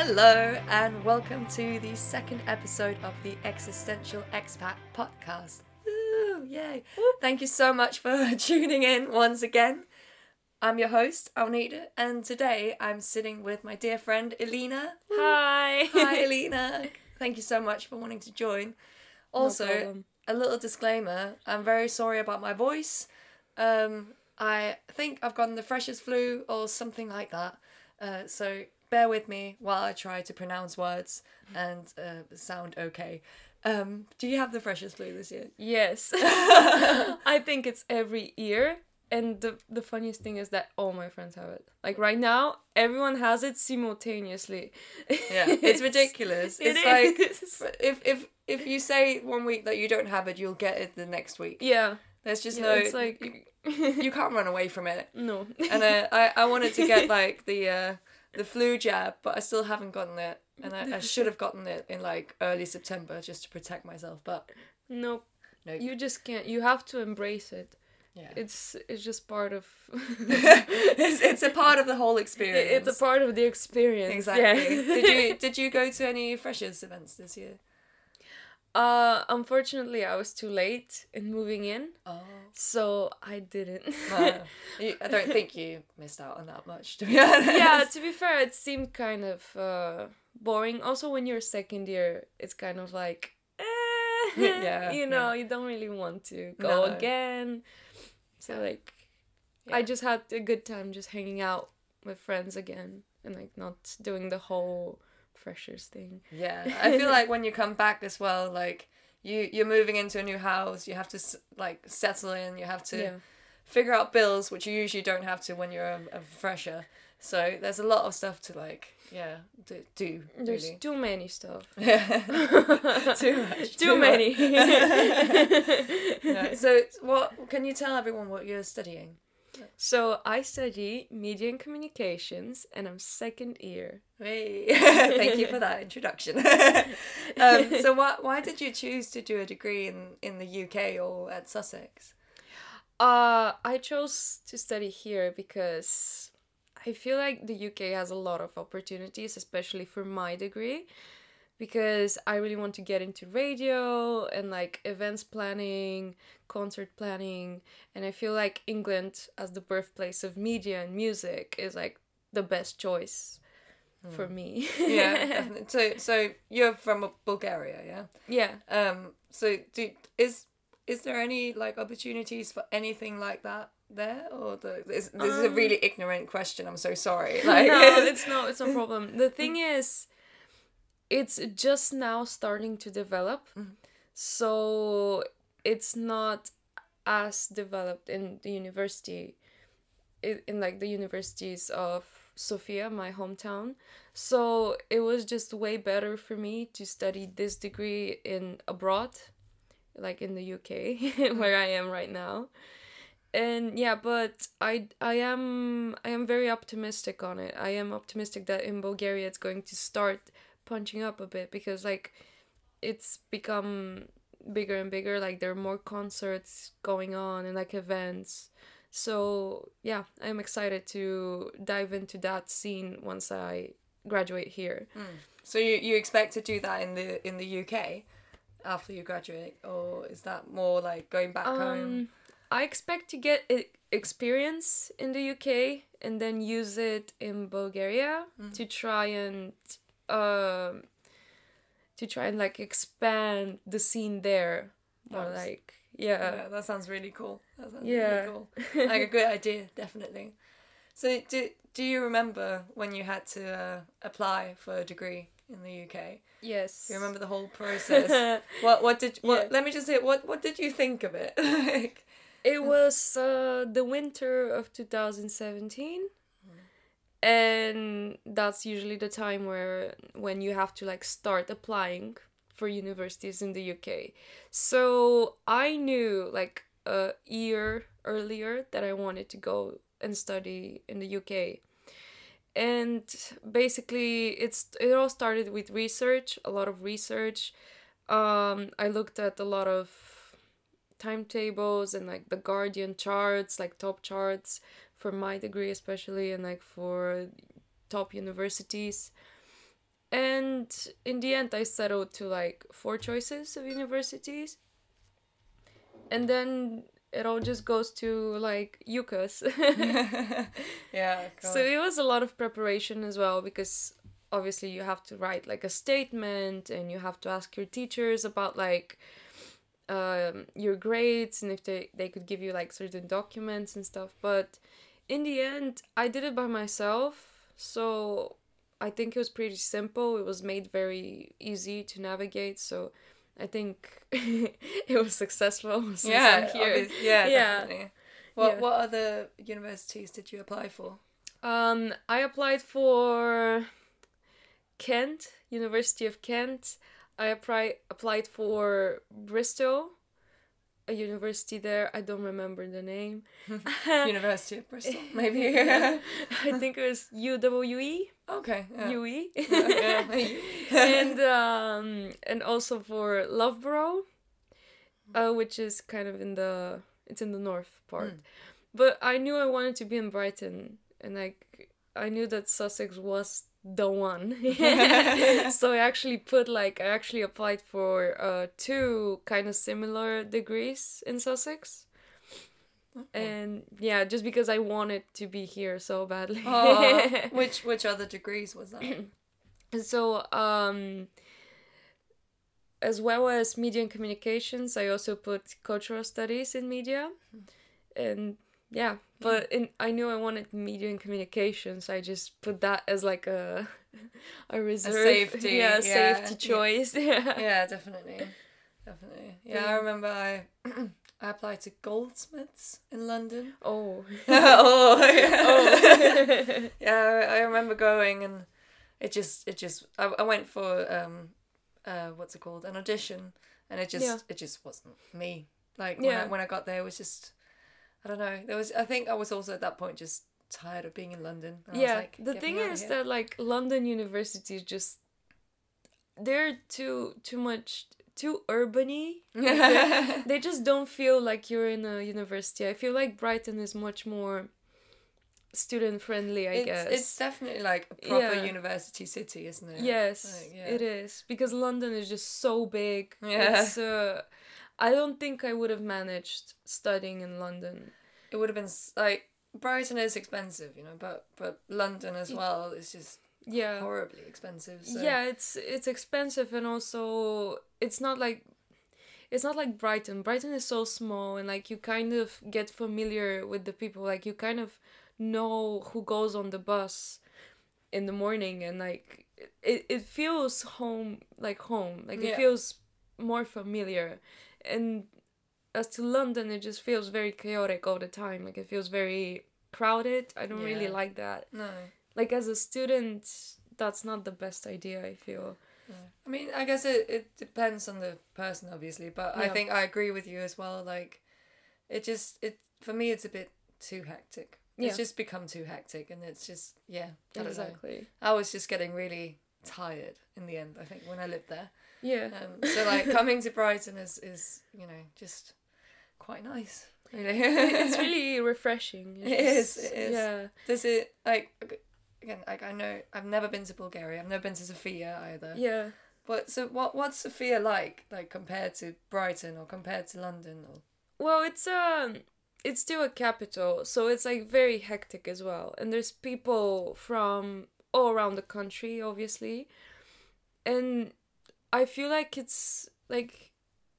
Hello, and welcome to the second episode of the Existential Expat podcast. Woo, yay! Thank you so much for tuning in once again. I'm your host, Alnita, and today I'm sitting with my dear friend Ilina. Hi. Hi, Ilina. Thank you so much for wanting to join. Also, problem. a little disclaimer I'm very sorry about my voice. Um, I think I've gotten the freshers flu or something like that. Uh, so bear with me while I try to pronounce words and uh, sound okay. Um, do you have the freshers flu this year? Yes. I think it's every year. And the, the funniest thing is that all my friends have it. Like right now, everyone has it simultaneously. Yeah, it's ridiculous. It It's like if if if you say one week that you don't have it, you'll get it the next week. Yeah. There's just yeah, no. it's like you, you can't run away from it. no. And uh, I I wanted to get like the uh, the flu jab, but I still haven't gotten it, and I, I should have gotten it in like early September just to protect myself. But nope. Nope. You just can't. You have to embrace it. yeah, It's it's just part of. it's, it's a part of the whole experience. It's a part of the experience. Exactly. Yeah. did you did you go to any freshers events this year? Uh, unfortunately, I was too late in moving in, Oh. so I didn't. No, you, I don't think you missed out on that much, to be honest. yeah, to be fair, it seemed kind of uh, boring. Also, when you're second year, it's kind of like, eh, Yeah, you know, yeah. you don't really want to go No. again. So Yeah. like, I just had a good time just hanging out with friends again and like not doing the whole freshers thing. Yeah, I feel like when you come back as well, like you you're moving into a new house, you have to like settle in, you have to yeah, figure out bills, which you usually don't have to when you're a, a fresher. So there's a lot of stuff to like, yeah, do, do there's really. too many stuff. too much. Too many. Yeah. So what can you tell everyone what you're studying? So I study media and communications, and I'm second year. Hey. Thank you for that introduction. um, so why why did you choose to do a degree in in the UK or at Sussex? Uh, I chose to study here because I feel like the UK has a lot of opportunities, especially for my degree, because I really want to get into radio and like events planning, concert planning, and I feel like England as the birthplace of media and music is like the best choice for me. yeah so so you're from Bulgaria yeah yeah. um so do is is there any like opportunities for anything like that there or the, this, this is a Um, really ignorant question i'm so sorry like no, it's no, it's no problem. The thing is, it's just now starting to develop, Mhm. so it's not as developed in the university, in, in like the universities of Sofia, my hometown. So it was just way better for me to study this degree in abroad, like in the UK, where I am right now and yeah but i i am i am very optimistic on it i am optimistic that in bulgaria it's going to start punching up a bit because like it's become bigger and bigger. Like there are more concerts going on and like events. So yeah i'm excited to dive into that scene once i graduate here. So you, you expect to do that in the in the uk after you graduate or is that more like going back home? Um, I expect to get experience in the UK and then use it in Bulgaria to try and um to try and like expand the scene there. More Nice. like yeah. yeah that sounds really cool that sounds Yeah. really cool like a good idea definitely so do, do you remember when you had to uh, apply for a degree in the uk Yes. you remember the whole process what what did what Yeah. let me just say what what did you think of it like It was uh, the winter of 2017. And that's usually the time where when you have to like start applying for universities in the UK. So I knew like a year earlier that I wanted to go and study in the UK. And basically it's it all started with research, a lot of research. Um I looked at a lot of timetables and like the Guardian charts, like top charts for my degree especially and like for top universities. and in the end, I settled to like four choices of universities, and then it all just goes to like UCAS. yeah. So it was a lot of preparation as well because obviously you have to write like a statement and you have to ask your teachers about like um, your grades and if they, they could give you like certain documents and stuff but in the end i did it by myself so i think it was pretty simple it was made very easy to navigate so i think it was successful yeah, yeah, Yeah. definitely. What Yeah. what other universities did you apply for? Um, I applied for Kent, University of Kent. I apply, applied for Bristol, a university there. I don't remember the name. University of Bristol, maybe. I think it was UWE. okay. Yeah. UE. And um, and also for Loughborough, uh, which is kind of in the it's in the north part. Mm. But I knew I wanted to be in Brighton, and like I knew that Sussex was the one. so I actually put like I actually applied for uh, two kind of similar degrees in Sussex. And yeah, just because I wanted to be here so badly. Oh, which which other degrees was that? So, um, as well as media and communications, I also put cultural studies in media, and yeah. But in I knew I wanted media and communications. I just put that as like a a reserve, safety, yeah, yeah, safety choice. Yeah. yeah, definitely, definitely. Yeah, I remember I I applied to Goldsmiths in London. Oh. oh, yeah. oh. yeah, I I remember going and it just it just I, I went for um uh what's it called an audition and it just Yeah. it just wasn't me. Like when I, when I got there, it was just I don't know. There was I think I was also at that point just tired of being in London. and I was yeah like, the thing is that like london university is just they're too too much too urbany they, they just don't feel like you're in a university i feel like brighton is much more student friendly i it's, guess it's definitely like a proper Yeah. university city, isn't it? yes Like, yeah. it is because london is just so big Yeah. it's, uh, i don't think i would have managed studying in london. It would have been like Brighton is expensive, you know, but but London as well is just yeah. horribly expensive. So. yeah it's it's expensive and also it's not like it's not like brighton. Brighton is so small and like you kind of get familiar with the people. Like you kind of know who goes on the bus in the morning and like it, it feels home like home. Like it feels more familiar and as to london it just feels very chaotic all the time like it feels very crowded i don't really like that No. like as a student that's not the best idea i feel I mean, I guess it, it depends on the person, obviously, but I think I agree with you as well. Like, it just it for me, it's a bit too hectic. Yeah. It's just become too hectic, and it's just yeah. I exactly I was just getting really tired in the end. I think when I lived there. Yeah Um, so like coming to Brighton is is you know just quite nice. Really, it's really refreshing It's it is. It is. yeah Does it like again? Like I know I've never been to Bulgaria. I've never been to Sofia either. yeah But so what? What's Sofia like? Like compared to Brighton or compared to London? Or well it's um it's still a capital so it's like very hectic as well and there's people from all around the country obviously and i feel like it's like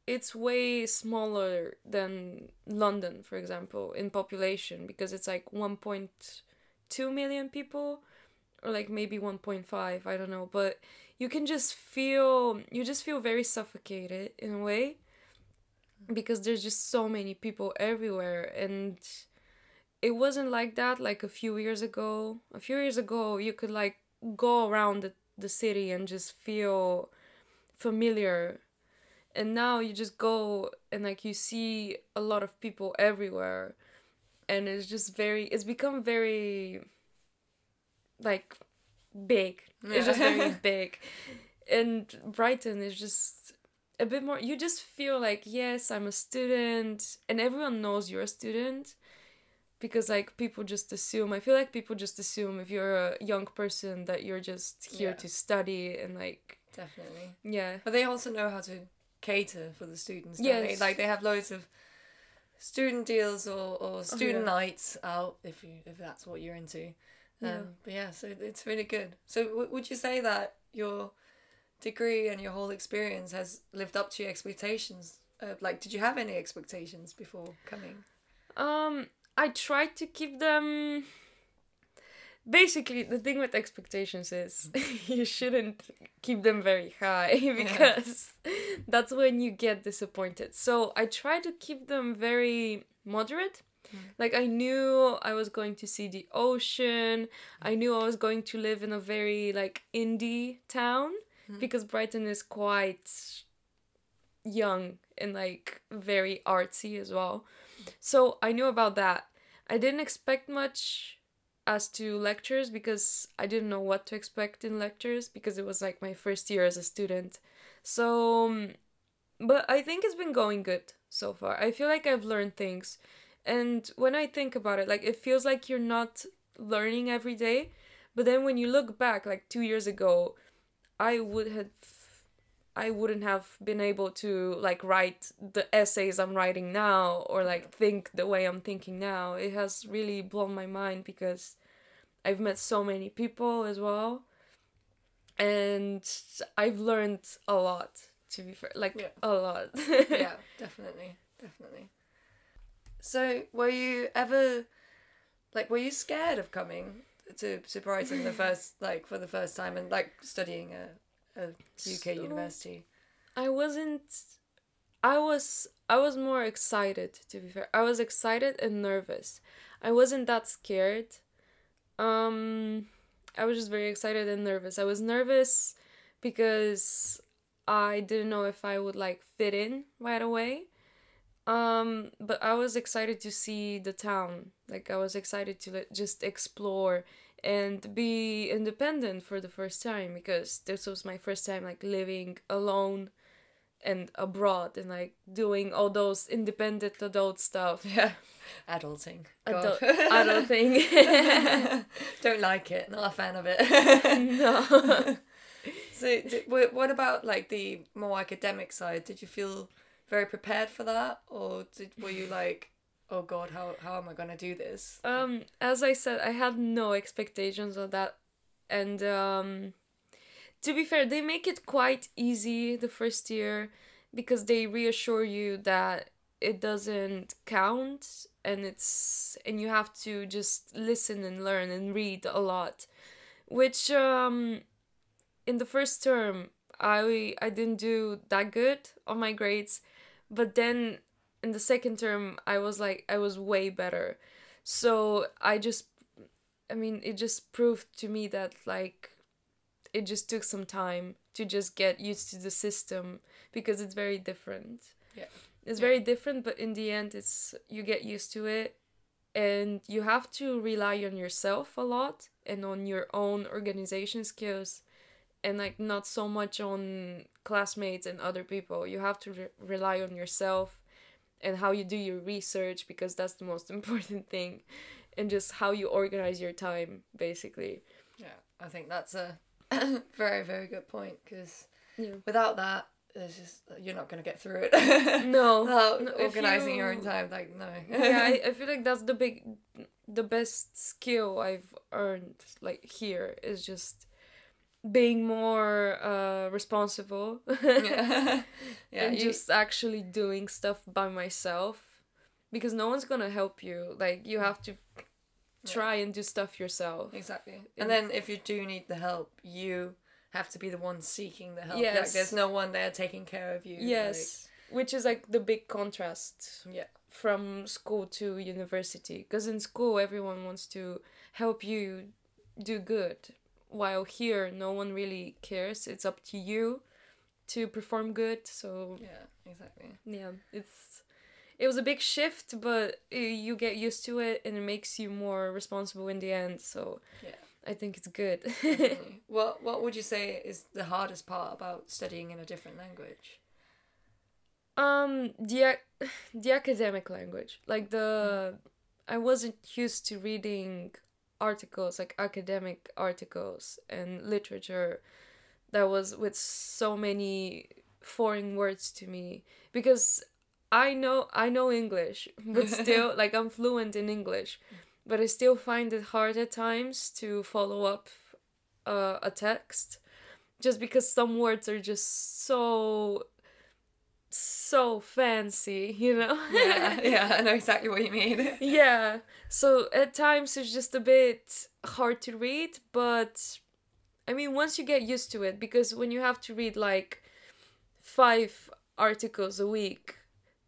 it's way smaller than london for example in population because it's like 1.2 million people or like maybe 1.5 i don't know but you can just feel you just feel very suffocated in a way because there's just so many people everywhere and it wasn't like that like a few years ago. A few years ago you could like go around the, the city and just feel familiar. And now you just go and like you see a lot of people everywhere. And it's just very it's become very like big. It's just very big. And brighton is just a bit more you just feel like yes i'm a student. And everyone knows you're a student because like people just assume i feel like people just assume if you're a young person that you're just here Yeah. to study and like Definitely. yeah But they also know how to cater for the students. Don't they? Like they have loads of student deals or, or student Oh, yeah. nights out if you if that's what you're into. Um, Yeah. But yeah, so it's really good. So w- would you say that your degree and your whole experience has lived up to your expectations? Uh, like, did you have any expectations before coming? Um, I tried to keep them. Basically, the thing with expectations is you shouldn't keep them very high because that's when you get disappointed. So I try to keep them very moderate. Hmm. Like I knew I was going to see the ocean. I knew I was going to live in a very like indie town hmm. because Brighton is quite young and like very artsy as well. So I knew about that. I didn't expect much as to lectures because I didn't know what to expect in lectures because it was like my first year as a student. So, um, but I think it's been going good so far. I feel like I've learned things. And when I think about it, like it feels like you're not learning every day. But then when you look back, like two years ago, I would have I wouldn't have been able to like write the essays I'm writing now or like think the way I'm thinking now. It has really blown my mind because I've met so many people as well. And I've learned a lot, to be fair. Like Yeah. a lot. yeah, definitely, definitely. So, were you ever like were you scared of coming to to Brighton the first like for the first time and like studying a, a UK So- university? I wasn't I was I was more excited to be fair. I was excited and nervous. I wasn't that scared. Um I was just very excited and nervous. I was nervous because I didn't know if I would like fit in right away. Um but I was excited to see the town. Like I was excited to just explore and be independent for the first time because this was my first time like living alone and abroad and like doing all those independent adult stuff. Yeah, adulting. Adult, adult thing. Don't like it. Not a fan of it. no. so, what about like the more academic side? Did you feel very prepared for that, or did, were you like, oh God, how how am I gonna do this? Um, as I said, I had no expectations of that, and um, to be fair, they make it quite easy the first year because they reassure you that it doesn't count and it's and you have to just listen and learn and read a lot which um in the first term i i didn't do that good on my grades but then in the second term i was like i was way better. So i just i mean it just proved to me that like it just took some time to just get used to the system because it's very different. Yeah. it's very different but in the end it's you get used to it and you have to rely on yourself a lot and on your own organization skills and like not so much on classmates and other people. You have to re- rely on yourself and how you do your research because that's the most important thing and just how you organize your time basically. Yeah, I think that's a very very good point because yeah without that, it's just you're not gonna get through it. no, Without no, organizing your own time, like no. yeah I, I feel like that's the big the best skill i've earned like here is just being more uh responsible yeah, yeah. and you- just actually doing stuff by myself because no one's gonna help you like you have to try and do stuff yourself exactly. and- then if you do need the help, you have to be the one seeking the help. Like there's no one there taking care of you. yes which is like the big contrast yeah. from school to university because in school everyone wants to help you do good while here no one really cares it's up to you to perform good so Yeah. Exactly. yeah it's it was a big shift but you get used to it and it makes you more responsible in the end so Yeah. i think it's good what What would you say is the hardest part about studying in a different language? um the the academic language like the I wasn't used to reading articles like academic articles and literature that was with so many foreign words to me because I know I know English, but still like I'm fluent in English, but I still find it hard at times to follow up uh, a text just because some words are just so so fancy, you know? yeah, yeah, I know exactly what you mean. yeah. So at times it's just a bit hard to read, but I mean, once you get used to it, because when you have to read like five articles a week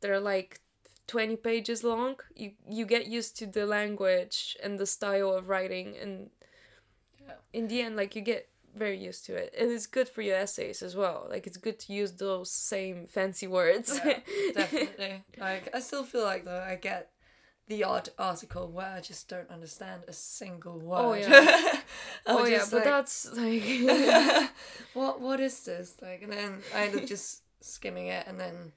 that are like 20 pages long, you you get used to the language and the style of writing and Yeah. in the end like you get very used to it. And it's good for your essays as well. Like it's good to use those same fancy words. Yeah, Definitely. Like I still feel like though I get the odd article where I just don't understand a single word. Oh, yeah. Oh yeah, but like, that's like what what is this like and then i end up just skimming it and then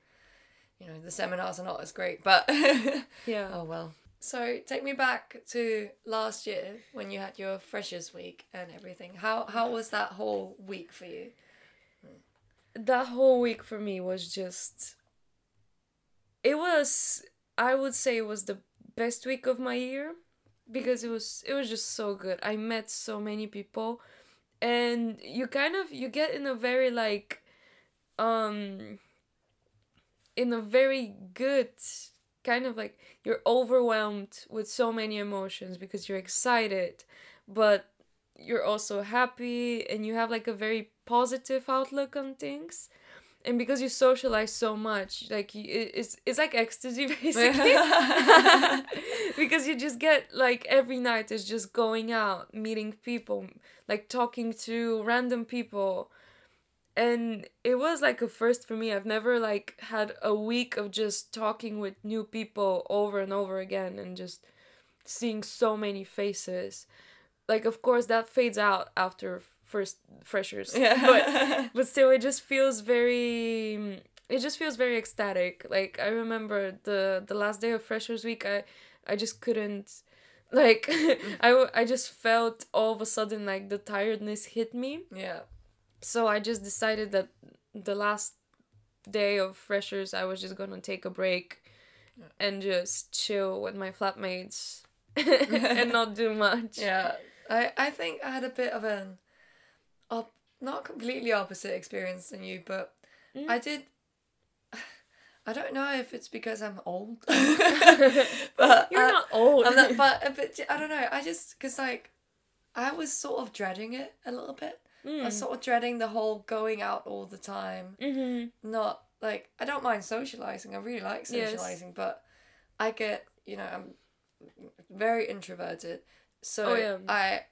you know the seminars are not as great but yeah. oh well. So take me back to last year when you had your freshers week and everything. How how was that whole week for you? That whole week for me was just it was i would say it was the best week of my year because it was it was just so good. I met so many people and you kind of you get in a very like um in a very good kind of like you're overwhelmed with so many emotions because you're excited but you're also happy and you have like a very positive outlook on things. And because you socialize so much like it's it's like ecstasy basically. Because you just get like every night is just going out meeting people like talking to random people and it was like a first for me. I've never like had a week of just talking with new people over and over again and just seeing so many faces. Like of course that fades out after first freshers. But yeah. But but still it just feels very it just feels very ecstatic. Like i remember the the last day of freshers week i i just couldn't like I, I just felt all of a sudden like the tiredness hit me. Yeah so i just decided that the last day of freshers i was just gonna take a break and just chill with my flatmates and not do much yeah i i think i had a bit of an op- not completely opposite experience than you but Mm. i did i don't know if it's because i'm old but you're I- not old I'm not, but, but I don't know. I just because like I was sort of dreading it a little bit. I Mm. was sort of dreading the whole going out all the time. mm-hmm. Not like I don't mind socializing. I really like Yes. socializing, but I get you know I'm very introverted, so Oh, yeah. I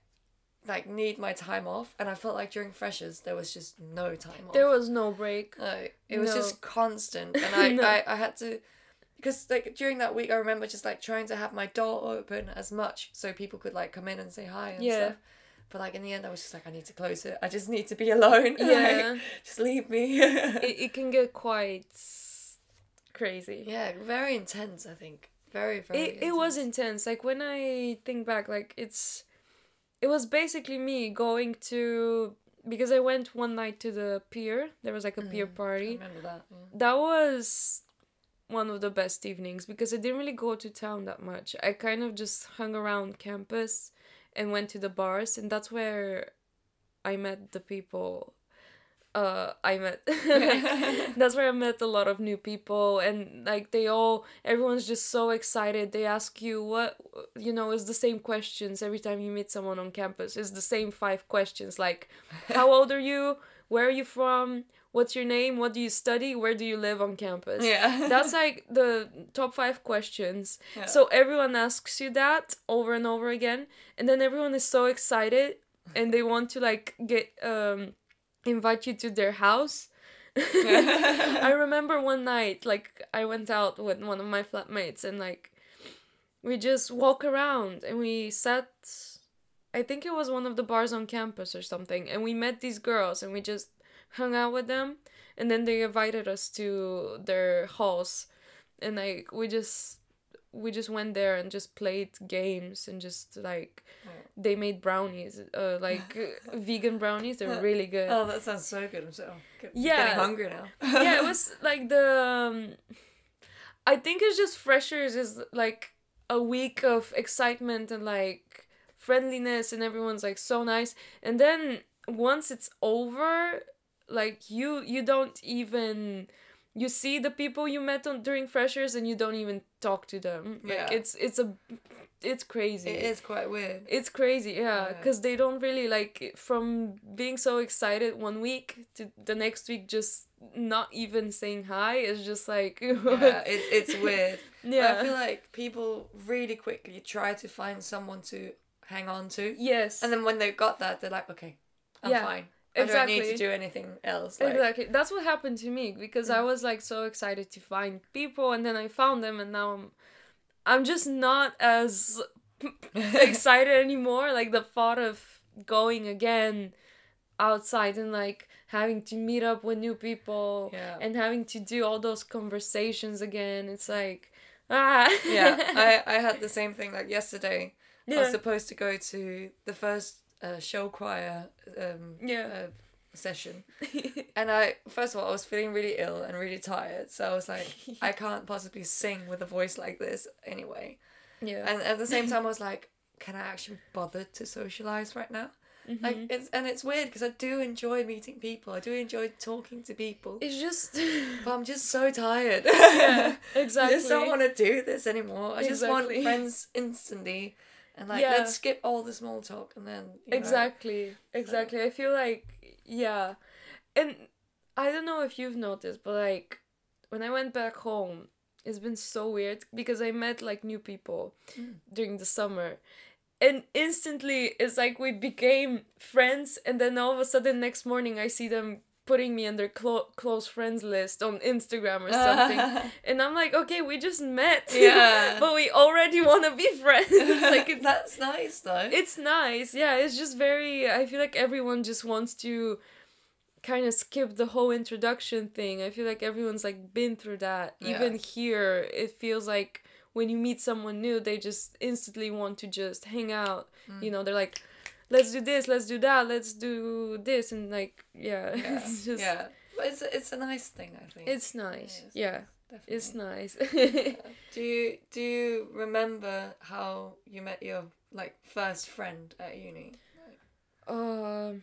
like need my time off. And I felt like during freshers there was just no time off. there was no break No, it was No. just constant, and I, No. I, I had to, because like during that week, I remember just like trying to have my door open as much so people could like come in and say hi and Yeah. stuff. But like in the end, I was just like, I need to close it. I just need to be alone. Yeah. Like, just leave me. it, it can get quite crazy. yeah, very intense. I think very very. It, it was intense. Like when I think back, like it's it was basically me going to because I went one night to the pier. There was like a pier mm, I party. remember that. yeah. That was one of the best evenings because I didn't really go to town that much. I kind of just hung around campus and went to the bars and that's where I met the people uh I met that's where I met a lot of new people and like they all everyone's just so excited. They ask you what you know it's the same questions every time you meet someone on campus. It's the same five questions like how old are you? Where are you from what's your name what do you study where do you live on campus Yeah. that's like the top five questions Yeah. so everyone asks you that over and over again and then everyone is so excited and they want to like get um invite you to their house I remember one night, like I went out with one of my flatmates, and like we just walk around and we sat. I think it was one of the bars on campus or something, and we met these girls and we just hung out with them, and then they invited us to their halls, and like we just we just went there and just played games and just like Oh. they made brownies, uh, like vegan brownies. They're really good. Oh, that sounds so good. I'm so Yeah. getting hungry now. yeah, it was like the. Um, I think it's just freshers is like a week of excitement and like friendliness and everyone's like so nice and then once it's over like you you don't even you see the people you met on during freshers and you don't even talk to them like Yeah. it's it's a it's crazy It is quite weird. it's crazy, yeah, Yeah. because they don't really like from being so excited one week to the next week just not even saying hi. It's just like Yeah, it's it's weird. But yeah. I feel like people really quickly try to find someone to hang on to, yes, and then when they've got that, they're like, okay, I'm Yeah, fine. I don't need exactly. to do anything else. Like, exactly. That's what happened to me because I Mm. was like so excited to find people, and then I found them, and now I'm, I'm just not as excited anymore. Like the thought of going again outside and like having to meet up with new people Yeah. and having to do all those conversations again. It's like ah yeah, I, I had the same thing like yesterday. Yeah. I was supposed to go to the first uh, show choir um, Yeah. uh, session. And I, first of all, I was feeling really ill and really tired. So I was like, I can't possibly sing with a voice like this anyway. yeah And at the same time, I was like, can I actually bother to socialize right now? Mm-hmm. Like it's and it's weird because I do enjoy meeting people. I do enjoy talking to people, it's just but I'm just so tired. yeah I exactly just don't want to do this anymore. I just want friends instantly, and like Yeah. let's skip all the small talk and then you know, Exactly. Exactly. I feel like yeah. And I don't know if you've noticed, but like when I went back home, it's been so weird because I met like new people Mm. during the summer. And instantly it's like we became friends and then all of a sudden next morning I see them putting me on their clo- close friends list on Instagram or something. and I'm like, okay, we just met. Yeah. but we already want to be friends. like it's that's nice though. it's nice yeah it's just very i feel like everyone just wants to kind of skip the whole introduction thing i feel like everyone's like been through that Yeah. even here it feels like when you meet someone new they just instantly want to just hang out Mm. you know they're like let's do this let's do that let's do this and like yeah, yeah, it's just yeah. But it's it's a nice thing, I think. it's nice yeah Definitely. it's nice Do you do you remember how you met your like first friend at uni? um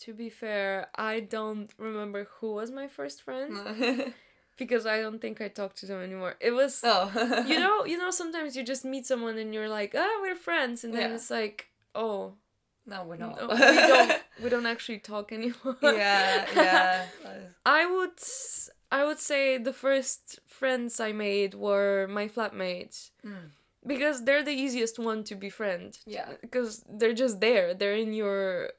to be fair i don't remember who was my first friend because I don't think I talk to them anymore. It was oh, you know, you know sometimes you just meet someone and you're like, "Ah, we're friends." And then Yeah. it's like, "Oh, No, we're not. no, we don't we don't actually talk anymore." yeah, yeah. I would I would say the first friends I made were my flatmates Mm. because they're the easiest one to befriend. Yeah. Because they're just there. They're in your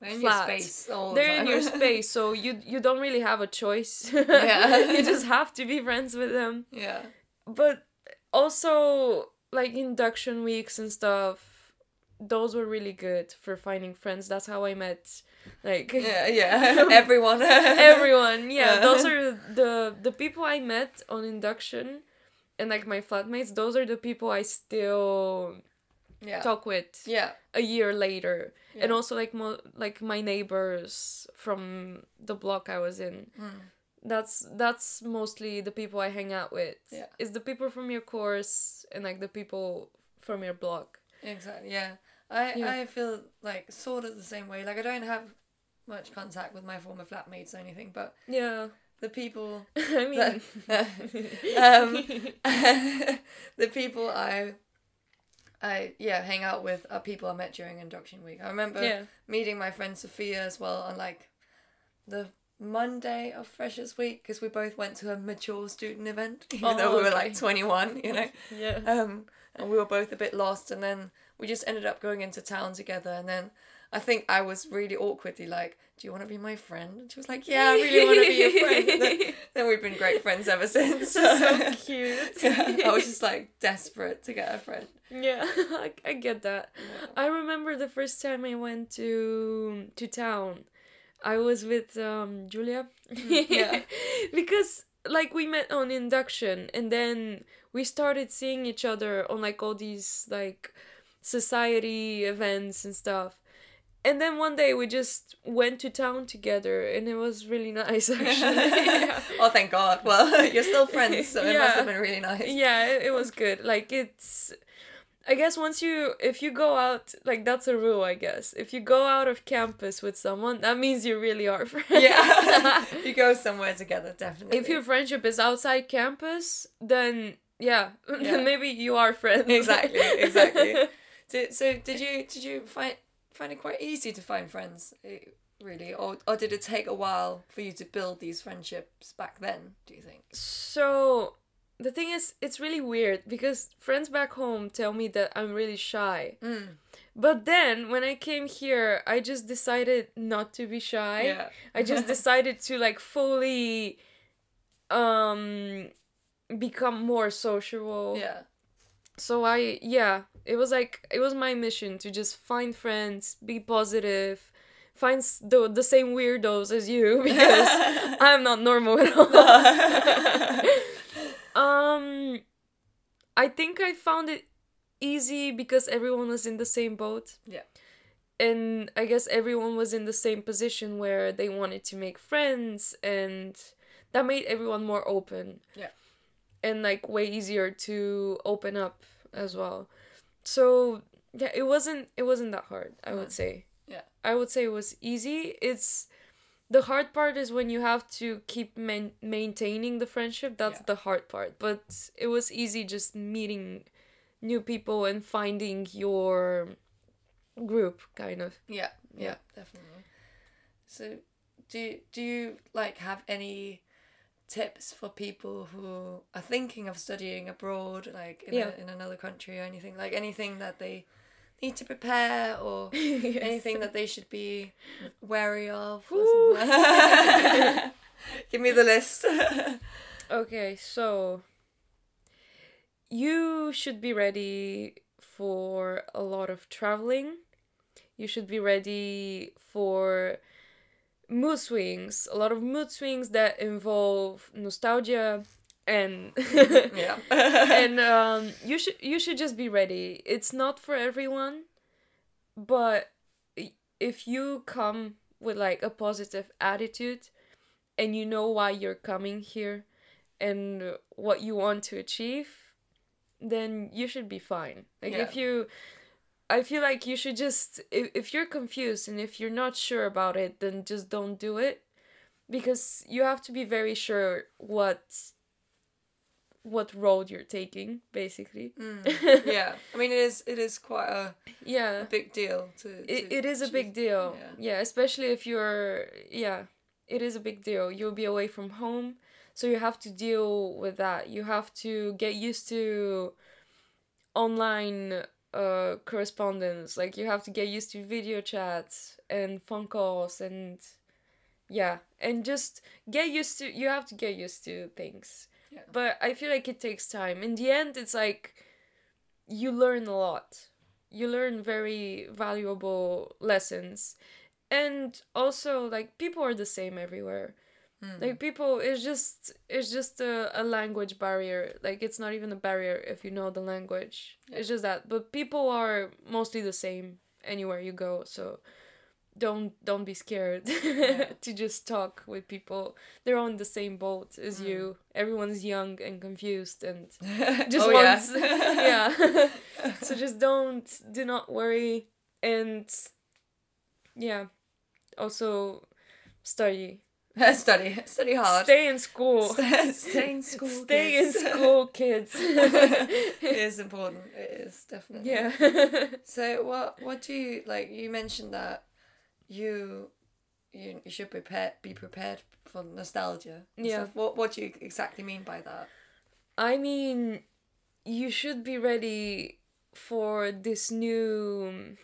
They're in Flat. your space all they're the in your space, so you you don't really have a choice. Yeah. you just have to be friends with them. yeah. but also like induction weeks and stuff those were really good for finding friends that's how i met like Yeah, yeah. Everyone. everyone yeah Yeah. those are the the people i met on induction and like my flatmates those are the people i still Yeah. talk with Yeah. a year later and also like mo- like my neighbors from the block i was in Mm. that's that's mostly the people I hang out with. Yeah. It's the people from your course and like the people from your block. Exactly. Yeah. I Yeah. I feel like sort of the same way. Like I don't have much contact with my former flatmates or anything, but Yeah. the people I mean um, the people I I yeah hang out with are people I met during induction week. I remember Yeah. meeting my friend Sophia as well on like the Monday of Freshers Week because we both went to a mature student event, even Oh, though we were okay. like twenty one, you know. Yeah. Um, and we were both a bit lost, and then we just ended up going into town together. And then I think I was really awkwardly like, "Do you want to be my friend?" And she was like, "Yeah, I really want to be your friend." And then, then we've been great friends ever since. so cute. Yeah, I was just like desperate to get a friend. Yeah, I, I get that. I remember the first time I went to to town. I was with um Julia. yeah. because like we met on induction and then we started seeing each other on like all these like society events and stuff. And then one day we just went to town together and it was really nice actually. Yeah. oh thank god. Well you're still friends so it must have been really nice. Yeah it, it was good. Like it's i guess once you if you go out like that's a rule i guess. If you go out of campus with someone that means you really are friends. Yeah. You go somewhere together definitely. If your friendship is outside campus then yeah, Yeah. maybe you are friends. Exactly, exactly. Did, so did you did you find find it quite easy to find friends eh, really? Or or did it take a while for you to build these friendships back then do you think? So the thing is it's really weird because friends back home tell me that i'm really shy. Mm. but then when i came here i just decided not to be shy. Yeah. I just decided to like fully um become more sociable. yeah. So I yeah, it was like it was my mission to just find friends, be positive, find the the same weirdos as you because I'm not normal at all. um I think I found it easy because everyone was in the same boat yeah and I guess everyone was in the same position where they wanted to make friends and that made everyone more open. Yeah. And like way easier to open up as well. So yeah, it wasn't it wasn't that hard, I would say. Yeah. I would say it was easy. It's the hard part is when you have to keep man- maintaining the friendship. That's Yeah. the hard part. But it was easy just meeting new people and finding your group kind of yeah yeah Yeah. definitely so do do you like have any tips for people who are thinking of studying abroad like in, Yeah. a, in another country or anything like anything that they need to prepare or Yes. anything that they should be wary of or Woo. something? give me the list okay so you should be ready for a lot of traveling you should be ready for mood swings a lot of mood swings that involve nostalgia and yeah and um, you should you should just be ready. It's not for everyone, but if you come with like a positive attitude, and you know why you're coming here, and what you want to achieve, then you should be fine. Like Yeah. if you. I feel like you should just if, if you're confused and if you're not sure about it, then just don't do it. Because you have to be very sure what what road you're taking, basically. Mm, yeah i mean it is it is quite a, Yeah. a big deal to, It, to it is a big deal. yeah. Yeah. especially if you're yeah, it is a big deal. You'll be away from home, so you have to deal with that. You have to get used to online uh correspondence. Like you have to get used to video chats and phone calls and yeah, and just get used to you have to get used to things. Yeah. But I feel like it takes time. In the end it's like you learn a lot. You learn very valuable lessons. And also like people are the same everywhere. Mm. Like people it's just it's just a, a language barrier. Like it's not even a barrier if you know the language. It's just that. But people are mostly the same anywhere you go, so don't don't be scared to just talk with people. They're on the same boat as Mm. you. Everyone's young and confused and just oh, wants yeah. yeah. so just don't do not worry and yeah. Also study. study study hard Stay in school. Stay, in school Stay in kids. school, kids. it is important it is definitely yeah. so what what do you like you mentioned that you you, you should prepare be prepared for nostalgia and Yeah. stuff. what what do you exactly mean by that I mean, you should be ready for this new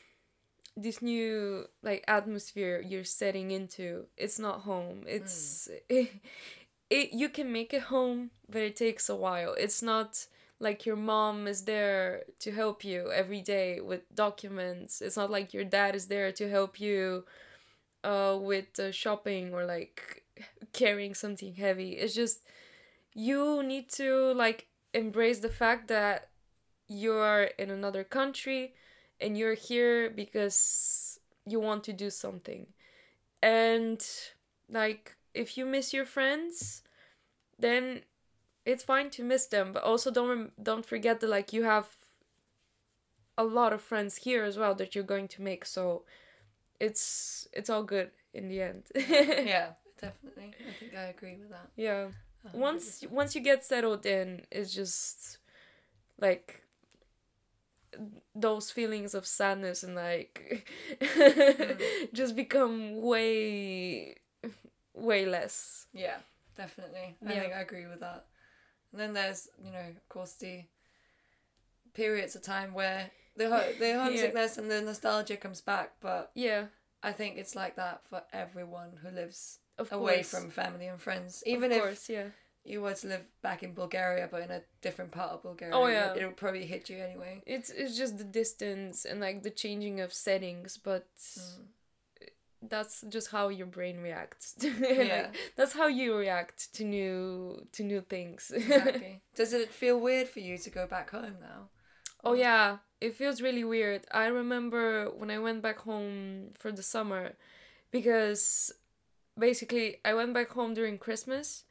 this new like atmosphere you're setting into. It's not home. It's it, it you can make it home, but it takes a while. It's not like your mom is there to help you every day with documents. It's not like your dad is there to help you uh with uh, shopping or like carrying something heavy. It's just you need to like embrace the fact that you're in another country and you're here because you want to do something and like if you miss your friends then it's fine to miss them but also don't don't forget that like you have a lot of friends here as well that you're going to make so it's it's all good in the end yeah, definitely. I think I agree with that. yeah a hundred once percent. once you get settled in it's just like those feelings of sadness and like mm. just become way way less Yeah, definitely. I Yeah. think I agree with that. And then there's, you know, of course, the periods of time where the ho- the homesickness and the nostalgia comes back, but yeah I think it's like that for everyone who lives of away course from family and friends. of Even if course yeah you were to live back in Bulgaria, but in a different part of Bulgaria, Oh, yeah. it would probably hit you anyway. it's it's just the distance and like the changing of settings but Mm. that's just how your brain reacts Yeah. like, that's how you react to new to new things Exactly. Does it feel weird for you to go back home now? Oh yeah, it feels really weird. I remember when I went back home for the summer because basically I went back home during Christmas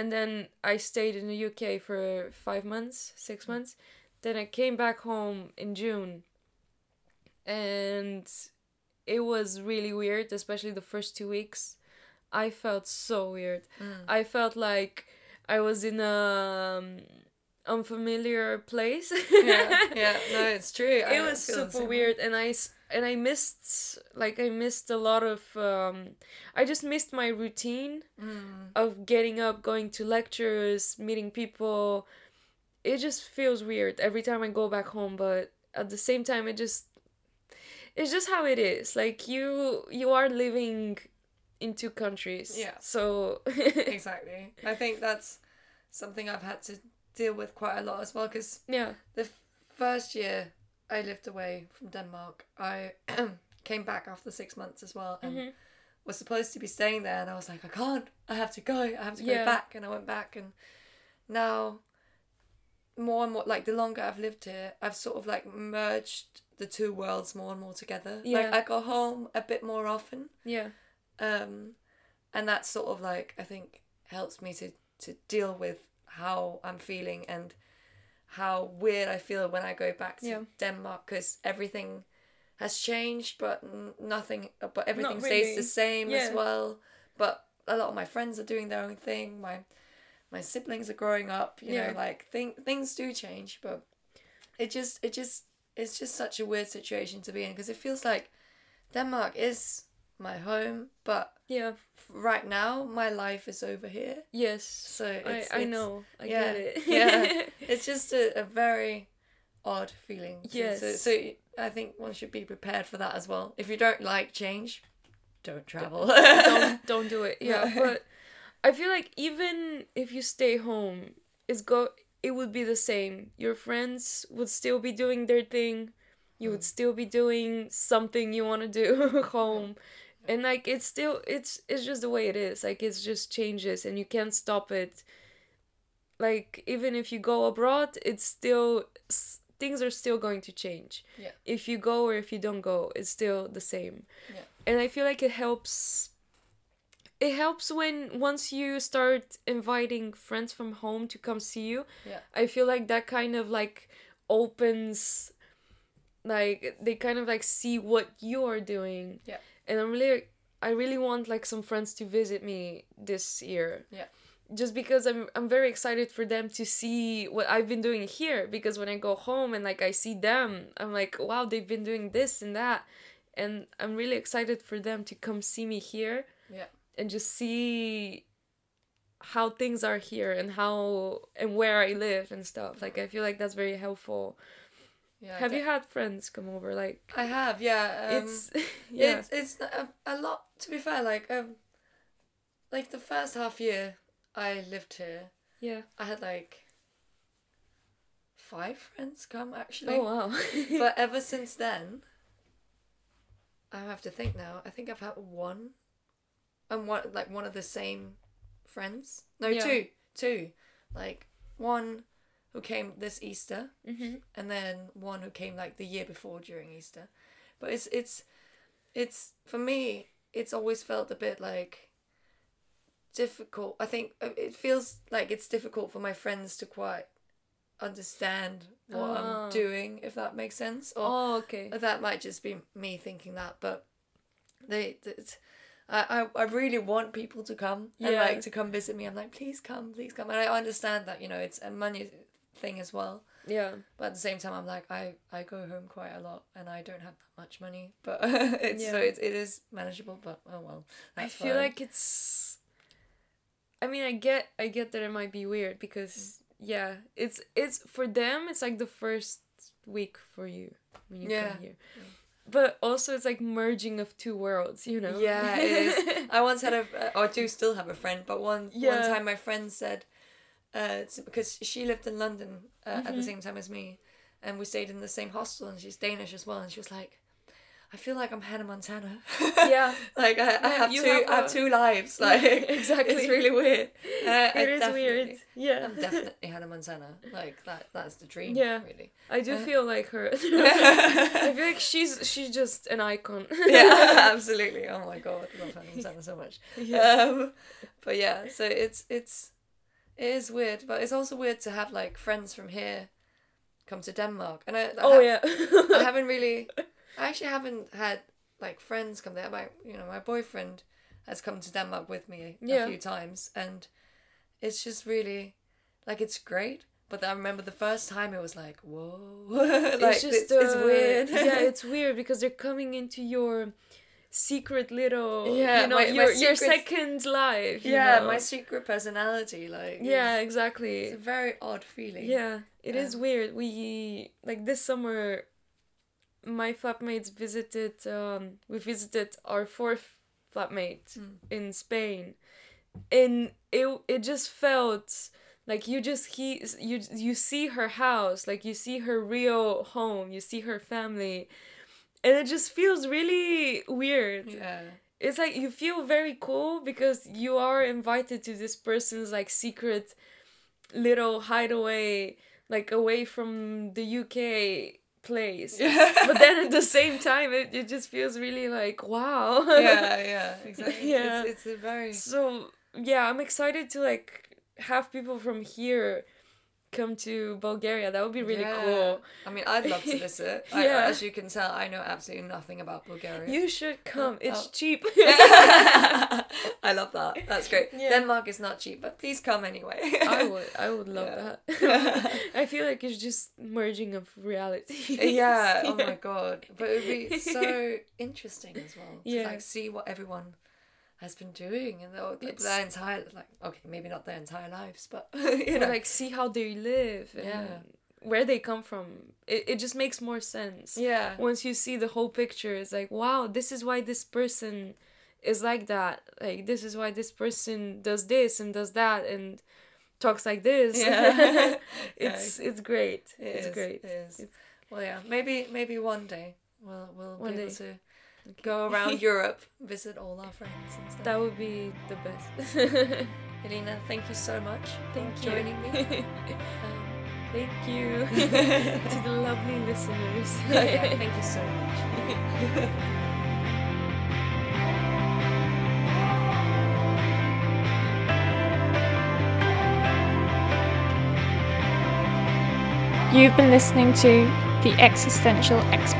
and then I stayed in the UK for 5 months, 6 months. Then I came back home in June. And it was really weird, especially the first 2 weeks. I felt so weird. Mm. I felt like I was in a um, unfamiliar place. yeah, yeah, no, it's true. I it was super way. weird, and I and I missed like I missed a lot of. Um, I just missed my routine Mm. of getting up, going to lectures, meeting people. It just feels weird every time I go back home, but at the same time, it just it's just how it is. Like you you are living in two countries. Yeah. So exactly. I think that's something I've had to deal with quite a lot as well because yeah. the first year I lived away from Denmark, I came back after six months as well and Mhm. was supposed to be staying there and I was like, I can't, I have to go, I have to go Yeah. back and I went back and now more and more like the longer I've lived here, I've sort of like merged the two worlds more and more together. Yeah. Like I go home a bit more often Yeah. um and that sort of like i think helps me to to deal with how i'm feeling and how weird i feel when i go back to Yeah. denmark because everything has changed but nothing uh, but everything Not stays the same as well but a lot of my friends are doing their own thing my my siblings are growing up you Yeah. know like thing, things do change but it just it just it's just such a weird situation to be in because it feels like denmark is my home but Yeah. right now my life is over here Yes. so I, it's, I it's- know. I yeah, get it. yeah it's just a, a very odd feeling Yes. so, so i think one should be prepared for that as well if you don't like change don't travel don't don't do it. Yeah, but I feel like even if you stay home, it's go it would be the same. Your friends would still be doing their thing. You would mm. still be doing something you want to do home. And like it's still it's it's just the way it is. Like it's just changes and you can't stop it. Like even if you go abroad, it's still s- things are still going to change. Yeah. If you go or if you don't go, it's still the same. Yeah. And I feel like it helps it helps when once you start inviting friends from home to come see you. Yeah. I feel like that kind of like opens like they kind of like see what you are doing. Yeah. And I'm really I really want like some friends to visit me this year. Yeah. Just because I'm I'm very excited for them to see what I've been doing here because when I go home and like I see them, I'm like, wow, they've been doing this and that. And I'm really excited for them to come see me here yeah and just see how things are here and how and where I live and stuff. Like I feel like that's very helpful. Yeah Have you had friends come over? Like i have yeah um, it's yeah. it's it's a, a lot to be fair like um like the first half year i lived here yeah. i had like five friends come actually Oh wow. but ever since then i have to think now i think i've had one and one like one of the same friends no Yeah. two two like one who came this Easter, Mm-hmm. and then one who came like the year before during Easter. But it's it's it's for me. It's always felt a bit like difficult. I think uh, it feels like it's difficult for my friends to quite understand what Ah. I'm doing, if that makes sense. Or Oh, okay. that might just be me thinking that, but they. I, I, I really want people to come and like to come visit me. I'm like, please come, please come. And I understand that, you know, it's a money thing as well. Yeah. But at the same time, I'm like, I, I go home quite a lot and I don't have that much money. But it's so Yeah. it, it is manageable. But oh well. I feel fine. like it's. I mean, I get, I get that it might be weird because mm. yeah, it's it's for them. It's like the first week for you when you Yeah. come here, but also it's like merging of two worlds. You know. Yeah, it is. I once had a, or do still have a friend, but one one time my friend said, uh, because she lived in London uh, at Mm-hmm. the same time as me, and we stayed in the same hostel, and she's Danish as well, and she was like, I feel like I'm Hannah Montana. Yeah. like I, I have you two, have I have two lives. Like exactly. it's really weird. I It is weird. Yeah. I'm definitely Hannah Montana. Like that. That's the dream. Yeah. Really. I do Uh, feel like her. I feel like she's she's just an icon. yeah, absolutely. Oh my god, I love Hannah Montana so much. Yeah. Um, but yeah, so it's it's it is weird, but it's also weird to have like friends from here come to Denmark, and I, I Oh ha- yeah. I haven't really, I actually haven't had like friends come there. My you know my boyfriend has come to Denmark with me a Yeah. few times, and it's just really like it's great. But I remember the first time it was like whoa, like it's just it's, it's uh, weird. yeah, it's weird because they're coming into your secret little Yeah, you know my- my your your second life. you yeah, know? my secret personality, like yeah, it's, exactly. it's a very odd feeling. Yeah, it is Yeah. weird. We like this summer. My flatmates visited. Um, we visited our fourth flatmate Mm. in Spain, and it it just felt like you just he you you see her house, like you see her real home, you see her family, and it just feels really weird yeah. it's like you feel very cool because you are invited to this person's like secret little hideaway like away from the UK place but then at the same time it, it just feels really like wow yeah, yeah, exactly. Yeah. It's, it's a very so yeah i'm excited to like have people from here come to bulgaria that would be really Yeah. cool I mean, I'd love to visit. I, Yeah. as you can tell, I know absolutely nothing about Bulgaria. you should come oh, it's oh. cheap I love that. That's great. Yeah. Denmark is not cheap, but please come anyway. I would, I would love that. I feel like it's just merging of reality. Uh, yeah. Oh my god. But it would be so interesting as well to Yeah. like see what everyone has been doing and their, It's- their entire like okay maybe not their entire lives but you know like see how they live and Yeah. where they come from. It it just makes more sense. yeah Once you see the whole picture, it's like, wow, this is why this person is like that. Like this is why this person does this and does that and talks like this. Yeah. it's it's great. It it's is, great. It is. It's- Well, yeah, maybe maybe one day we'll we'll One be able day. To go around Europe, visit all our friends and stuff. That would be the best. Ilina, thank you so much Thank for you. joining me. Um, Thank you to the lovely listeners. yeah, thank you so much. You've been listening to The Existential Expat.